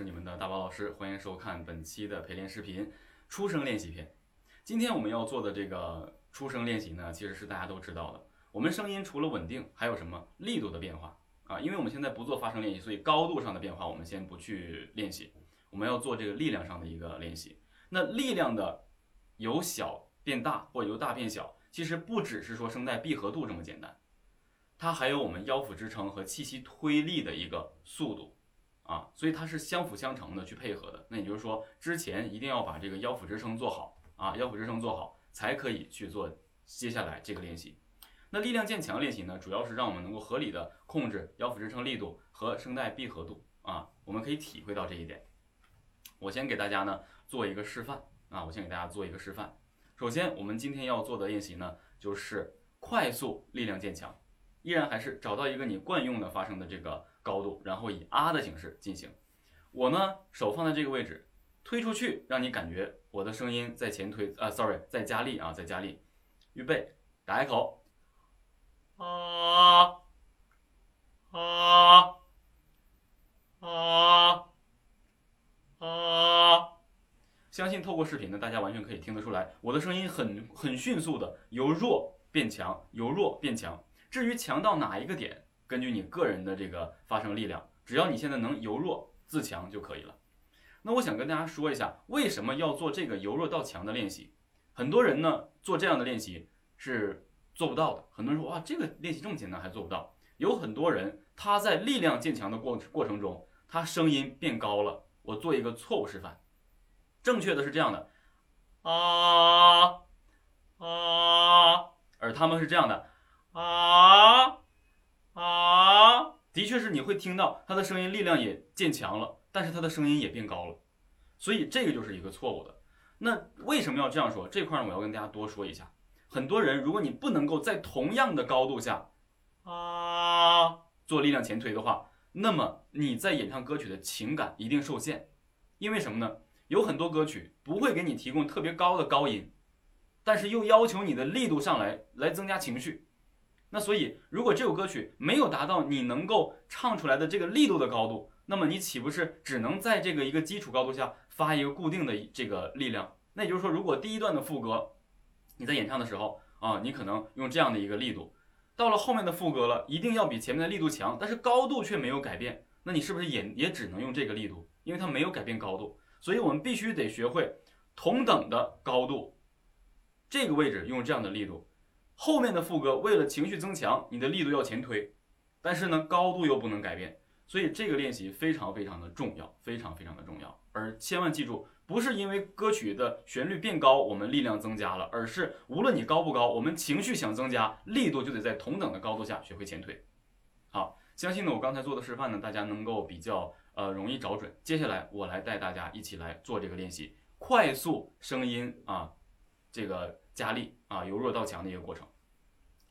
是你们的大宝老师，欢迎收看本期的陪练视频初声练习篇。今天我们要做的这个初声练习呢，其实是大家都知道的。我们声音除了稳定，还有什么力度的变化啊？因为我们现在不做发声练习，所以高度上的变化我们先不去练习。我们要做这个力量上的一个练习。那力量的由小变大或由大变小，其实不只是说声带闭合度这么简单，它还有我们腰腹支撑和气息推力的一个速度。啊，所以它是相辅相成的去配合的。那也就是说，之前一定要把这个腰腹支撑做好啊，腰腹支撑做好，才可以去做接下来这个练习。那力量渐强练习呢，主要是让我们能够合理的控制腰腹支撑力度和声带闭合度啊，我们可以体会到这一点。我先给大家呢做一个示范啊，我先给大家做一个示范。首先，我们今天要做的练习呢，就是快速力量渐强，依然还是找到一个你惯用的发声的这个。高度，然后以啊的形式进行。我呢，手放在这个位置，推出去，让你感觉我的声音在前推啊，sorry，在加力啊，在加力。预备，打一口，啊啊啊啊！相信透过视频呢，大家完全可以听得出来，我的声音很很迅速的由弱变强，由弱变强。至于强到哪一个点？根据你个人的这个发声力量，只要你现在能由弱自强就可以了。那我想跟大家说一下，为什么要做这个由弱到强的练习？很多人呢做这样的练习是做不到的。很多人说哇，这个练习这么简单还做不到？有很多人他在力量渐强的过过程中，他声音变高了。我做一个错误示范，正确的是这样的啊啊，而他们是这样的啊。啊，的确是你会听到他的声音力量也渐强了，但是他的声音也变高了，所以这个就是一个错误的。那为什么要这样说？这块呢，我要跟大家多说一下。很多人，如果你不能够在同样的高度下啊做力量前推的话，那么你在演唱歌曲的情感一定受限。因为什么呢？有很多歌曲不会给你提供特别高的高音，但是又要求你的力度上来，来增加情绪。那所以，如果这首歌曲没有达到你能够唱出来的这个力度的高度，那么你岂不是只能在这个一个基础高度下发一个固定的这个力量？那也就是说，如果第一段的副歌你在演唱的时候啊，你可能用这样的一个力度，到了后面的副歌了，一定要比前面的力度强，但是高度却没有改变，那你是不是也也只能用这个力度？因为它没有改变高度，所以我们必须得学会同等的高度，这个位置用这样的力度。后面的副歌为了情绪增强，你的力度要前推，但是呢高度又不能改变，所以这个练习非常非常的重要，非常非常的重要。而千万记住，不是因为歌曲的旋律变高，我们力量增加了，而是无论你高不高，我们情绪想增加，力度就得在同等的高度下学会前推。好，相信呢我刚才做的示范呢，大家能够比较呃容易找准。接下来我来带大家一起来做这个练习，快速声音啊，这个加力啊，由弱到强的一个过程。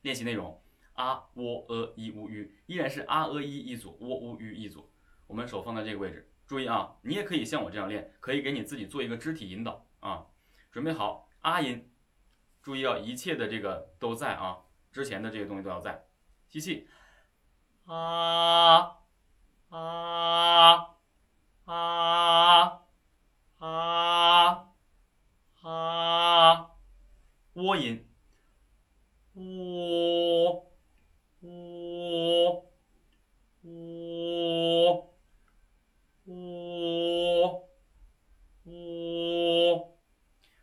练习内容啊喔呃一乌吁，依然是啊呃一一组，喔乌吁一组。我们手放在这个位置，注意啊，你也可以像我这样练，可以给你自己做一个肢体引导啊。准备好啊音，注意啊，一切的这个都在啊，之前的这些东西都要在。吸气，啊啊啊啊啊，窝音。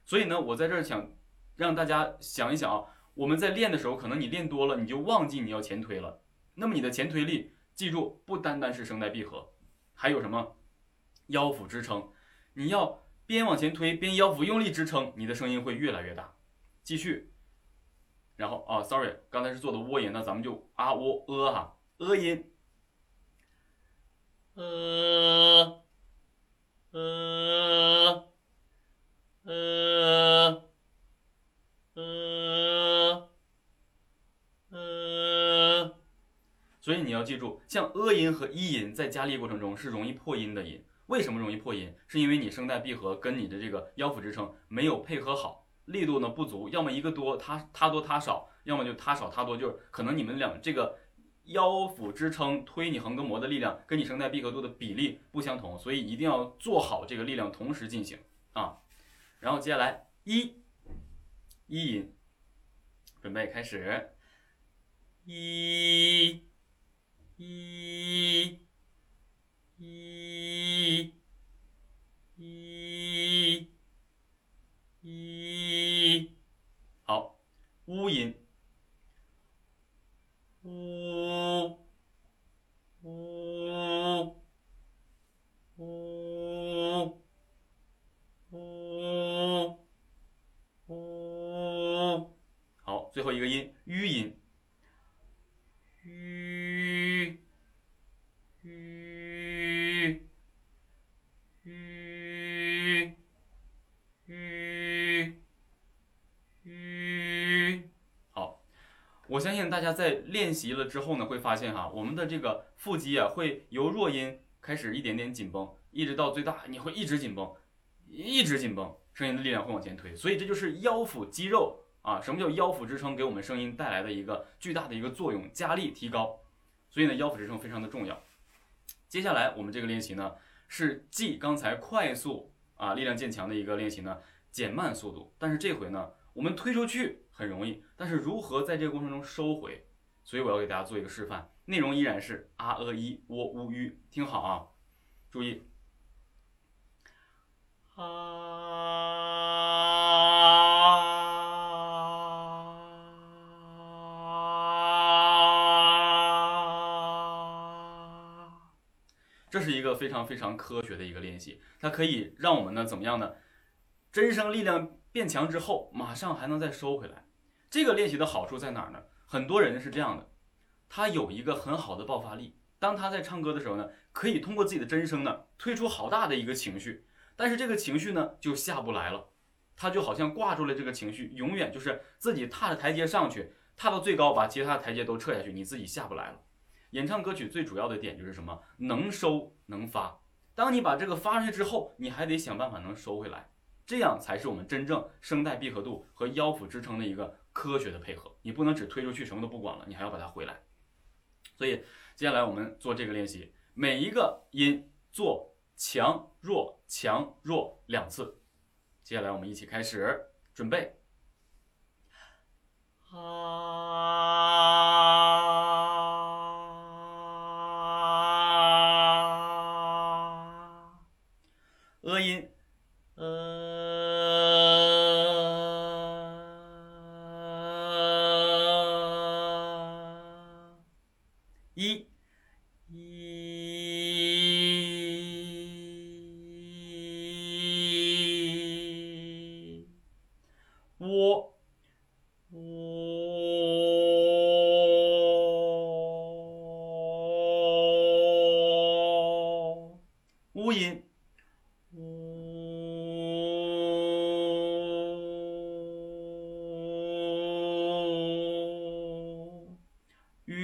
所以呢，我在这儿想让大家想一想啊，我们在练的时候，可能你练多了，你就忘记你要前推了。那么你的前推力，记住，不单单是声带闭合，还有什么腰腹支撑，你要边往前推边腰腹用力支撑，你的声音会越来越大。继续。然后啊，sorry，刚才是做的窝音，那咱们就啊喔呃哈，呃音，呃呃呃呃呃，所以你要记住，像呃音和一音在加力过程中是容易破音的音。为什么容易破音？是因为你声带闭合跟你的这个腰腹支撑没有配合好。力度呢不足，要么一个多，他他多他少，要么就他少他多，就是可能你们两这个腰腹支撑推你横膈膜的力量跟你声带闭合度的比例不相同，所以一定要做好这个力量同时进行啊。然后接下来一，一音，准备开始，一，一，一，一，一，好，乌音。呜最后一个音，吁音，吁吁吁吁吁。我相信大家在练习了之后呢，会发现哈，我们的这个腹肌啊，会由弱音开始一点点紧绷，一直到最大，你会一直紧绷，一直紧绷，声音的力量会往前推。所以这就是腰腹肌肉啊，什么叫腰腹支撑给我们声音带来的一个巨大的一个作用，加力提高。所以呢，腰腹支撑非常的重要。接下来我们这个练习呢，是继刚才快速啊力量渐强的一个练习呢，减慢速度，但是这回呢。我们推出去很容易，但是如何在这个过程中收回？所以我要给大家做一个示范，内容依然是啊、呃、一、喔、乌、吁，听好啊，注意啊，非常非常科学的一个练习，它可以让我们呢怎么样呢？真声力量。变强之后，马上还能再收回来。这个练习的好处在哪儿呢？很多人是这样的，他有一个很好的爆发力，当他在唱歌的时候呢，可以通过自己的真声呢，推出好大的一个情绪。但是这个情绪呢，就下不来了，他就好像挂住了这个情绪，永远就是自己踏着台阶上去，踏到最高，把其他的台阶都撤下去，你自己下不来了。演唱歌曲最主要的点就是什么？能收能发。当你把这个发上去之后，你还得想办法能收回来。这样才是我们真正声带闭合度和腰腹支撑的一个科学的配合。你不能只推出去什么都不管了，你还要把它回来。所以接下来我们做这个练习，每一个音做强弱强弱两次。接下来我们一起开始，准备。啊，呃音。呃，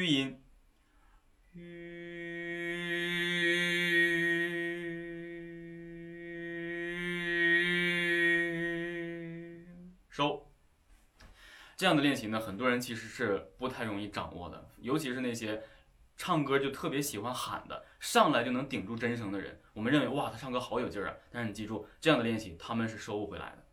音。收，这样的练习呢，很多人其实是不太容易掌握的，尤其是那些唱歌就特别喜欢喊的，上来就能顶住真声的人。我们认为哇，他唱歌好有劲儿啊！但是你记住，这样的练习他们是收不回来的。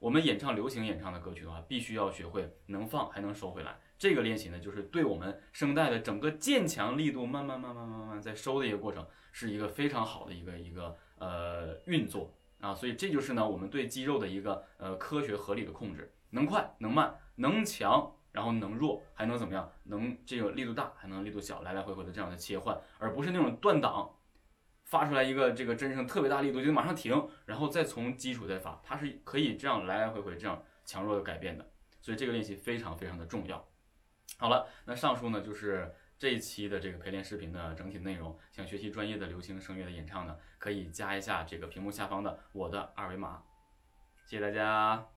我们演唱流行演唱的歌曲的话，必须要学会能放还能收回来。这个练习呢，就是对我们声带的整个渐强力度慢慢慢慢慢慢在收的一个过程，是一个非常好的一个一个呃运作。啊，所以这就是呢，我们对肌肉的一个呃科学合理的控制，能快能慢，能强，然后能弱，还能怎么样？能这个力度大，还能力度小，来来回回的这样的切换，而不是那种断档，发出来一个这个真声特别大力度就马上停，然后再从基础再发，它是可以这样来来回回这样强弱的改变的，所以这个练习非常非常的重要。好了，那上述呢就是。这一期的这个陪练视频的整体内容，想学习专业的流行声乐的演唱呢，可以加一下这个屏幕下方的我的二维码，谢谢大家。